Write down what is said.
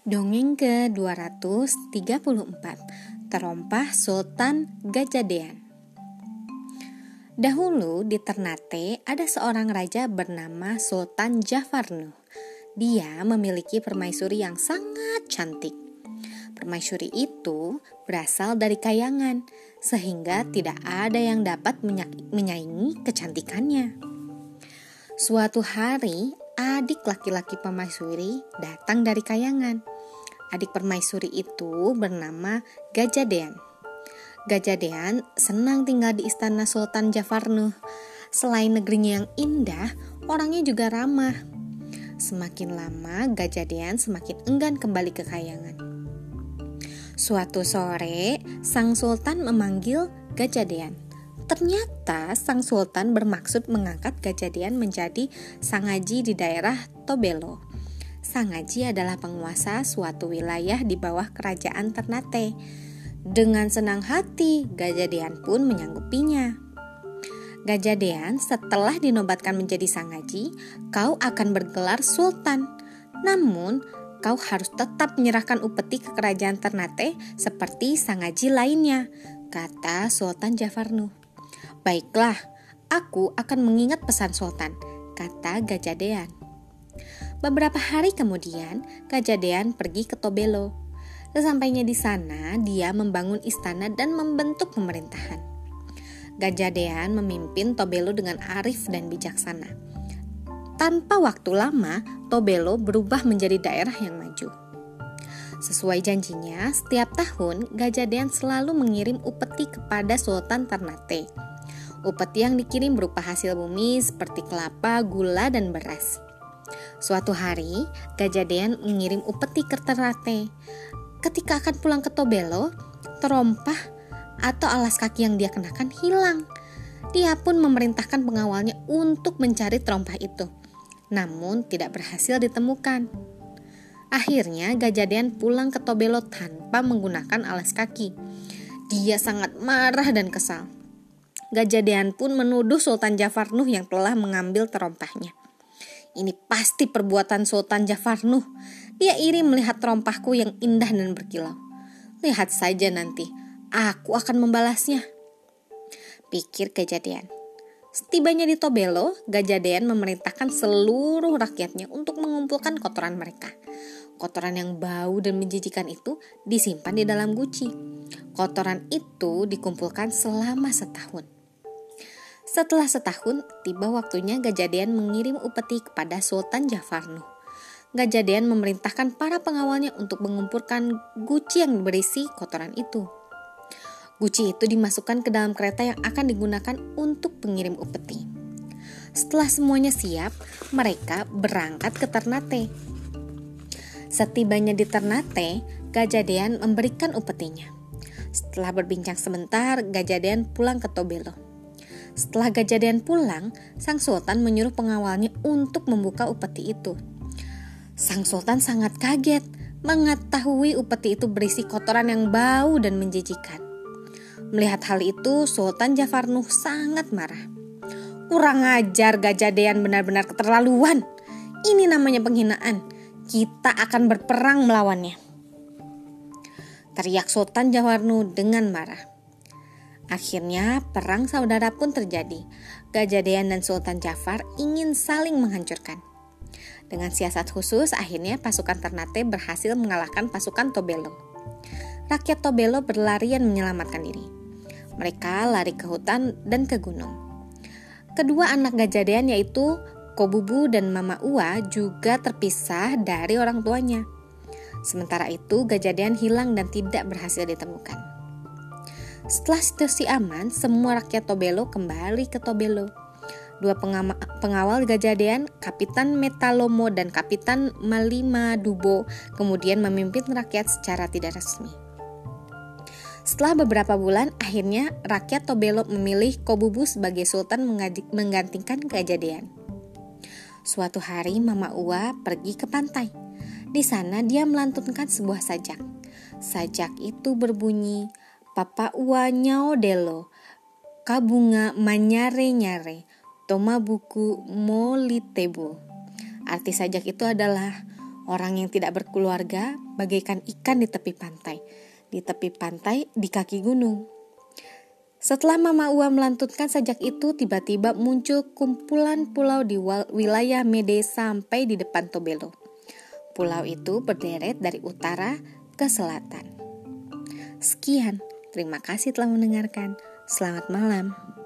Dongeng ke-234 Terompah Sultan Gajadean Dahulu di Ternate ada seorang raja bernama Sultan Jafarnuh. Dia memiliki permaisuri yang sangat cantik. Permaisuri itu berasal dari kayangan, sehingga tidak ada yang dapat menyaingi kecantikannya. Suatu hari, adik laki-laki permaisuri datang dari kayangan. Adik permaisuri itu bernama Gajadean. Gajadean senang tinggal di istana Sultan Jafarnuh. Selain negerinya yang indah, orangnya juga ramah. Semakin lama, Gajadean semakin enggan kembali ke kayangan. Suatu sore, sang sultan memanggil Gajadean. Ternyata sang sultan bermaksud mengangkat Gajadian menjadi sangaji di daerah Tobelo. Sangaji adalah penguasa suatu wilayah di bawah kerajaan Ternate. Dengan senang hati, Gajadian pun menyanggupinya. Gajadian setelah dinobatkan menjadi sangaji, kau akan bergelar sultan. Namun, kau harus tetap menyerahkan upeti ke kerajaan Ternate seperti sangaji lainnya, kata Sultan Jafarnu. Baiklah, aku akan mengingat pesan Sultan, kata Gajadean. Beberapa hari kemudian, Gajadean pergi ke Tobelo. Sesampainya di sana, dia membangun istana dan membentuk pemerintahan. Gajadean memimpin Tobelo dengan arif dan bijaksana. Tanpa waktu lama, Tobelo berubah menjadi daerah yang maju. Sesuai janjinya, setiap tahun Gajadean selalu mengirim upeti kepada Sultan Ternate Upeti yang dikirim berupa hasil bumi seperti kelapa, gula, dan beras. Suatu hari, Gajadean mengirim upeti ke Ternate. Ketika akan pulang ke Tobelo, terompah atau alas kaki yang dia kenakan hilang. Dia pun memerintahkan pengawalnya untuk mencari terompah itu. Namun tidak berhasil ditemukan. Akhirnya Gajadean pulang ke Tobelo tanpa menggunakan alas kaki. Dia sangat marah dan kesal. Gajadean pun menuduh Sultan Jafar Nuh yang telah mengambil terompahnya. Ini pasti perbuatan Sultan Jafar Nuh. Dia iri melihat terompahku yang indah dan berkilau. Lihat saja nanti, aku akan membalasnya. Pikir Gajadean. Setibanya di Tobelo, Gajadean memerintahkan seluruh rakyatnya untuk mengumpulkan kotoran mereka. Kotoran yang bau dan menjijikan itu disimpan di dalam guci. Kotoran itu dikumpulkan selama setahun. Setelah setahun, tiba waktunya Gajadean mengirim upeti kepada Sultan Jafarnuh. Gajadean memerintahkan para pengawalnya untuk mengumpulkan guci yang berisi kotoran itu. Guci itu dimasukkan ke dalam kereta yang akan digunakan untuk pengirim upeti. Setelah semuanya siap, mereka berangkat ke Ternate. Setibanya di Ternate, Gajadean memberikan upetinya. Setelah berbincang sebentar, Gajadean pulang ke Tobelo. Setelah Gajadean pulang, sang sultan menyuruh pengawalnya untuk membuka upeti itu. Sang sultan sangat kaget mengetahui upeti itu berisi kotoran yang bau dan menjijikan. Melihat hal itu, Sultan Jafarnuh sangat marah. Kurang ajar Gajadean benar-benar keterlaluan. Ini namanya penghinaan. Kita akan berperang melawannya. Teriak Sultan Jafarnuh dengan marah. Akhirnya perang saudara pun terjadi. Gajadean dan Sultan Jafar ingin saling menghancurkan. Dengan siasat khusus, akhirnya pasukan Ternate berhasil mengalahkan pasukan Tobelo. Rakyat Tobelo berlarian menyelamatkan diri. Mereka lari ke hutan dan ke gunung. Kedua anak Gajadean yaitu Kobubu dan Mama Ua juga terpisah dari orang tuanya. Sementara itu, Gajadean hilang dan tidak berhasil ditemukan. Setelah situasi aman, semua rakyat Tobelo kembali ke Tobelo. Dua pengawal Gajadean, Kapitan Metalomo dan Kapitan Malima Dubo, kemudian memimpin rakyat secara tidak resmi. Setelah beberapa bulan, akhirnya rakyat Tobelo memilih Kobubu sebagai sultan menggantikan Gajadean. Suatu hari Mama Ua pergi ke pantai. Di sana dia melantunkan sebuah sajak. Sajak itu berbunyi, Papa ua nyao delo, kabunga manyare nyare, toma buku molitebo. Arti sajak itu adalah Orang yang tidak berkeluarga bagaikan ikan di tepi pantai, di tepi pantai di kaki gunung. Setelah Mama Ua melantunkan sajak itu, tiba-tiba muncul kumpulan pulau di wilayah Mede sampai di depan Tobelo. Pulau itu berderet dari utara ke selatan. Sekian, terima kasih telah mendengarkan. Selamat malam.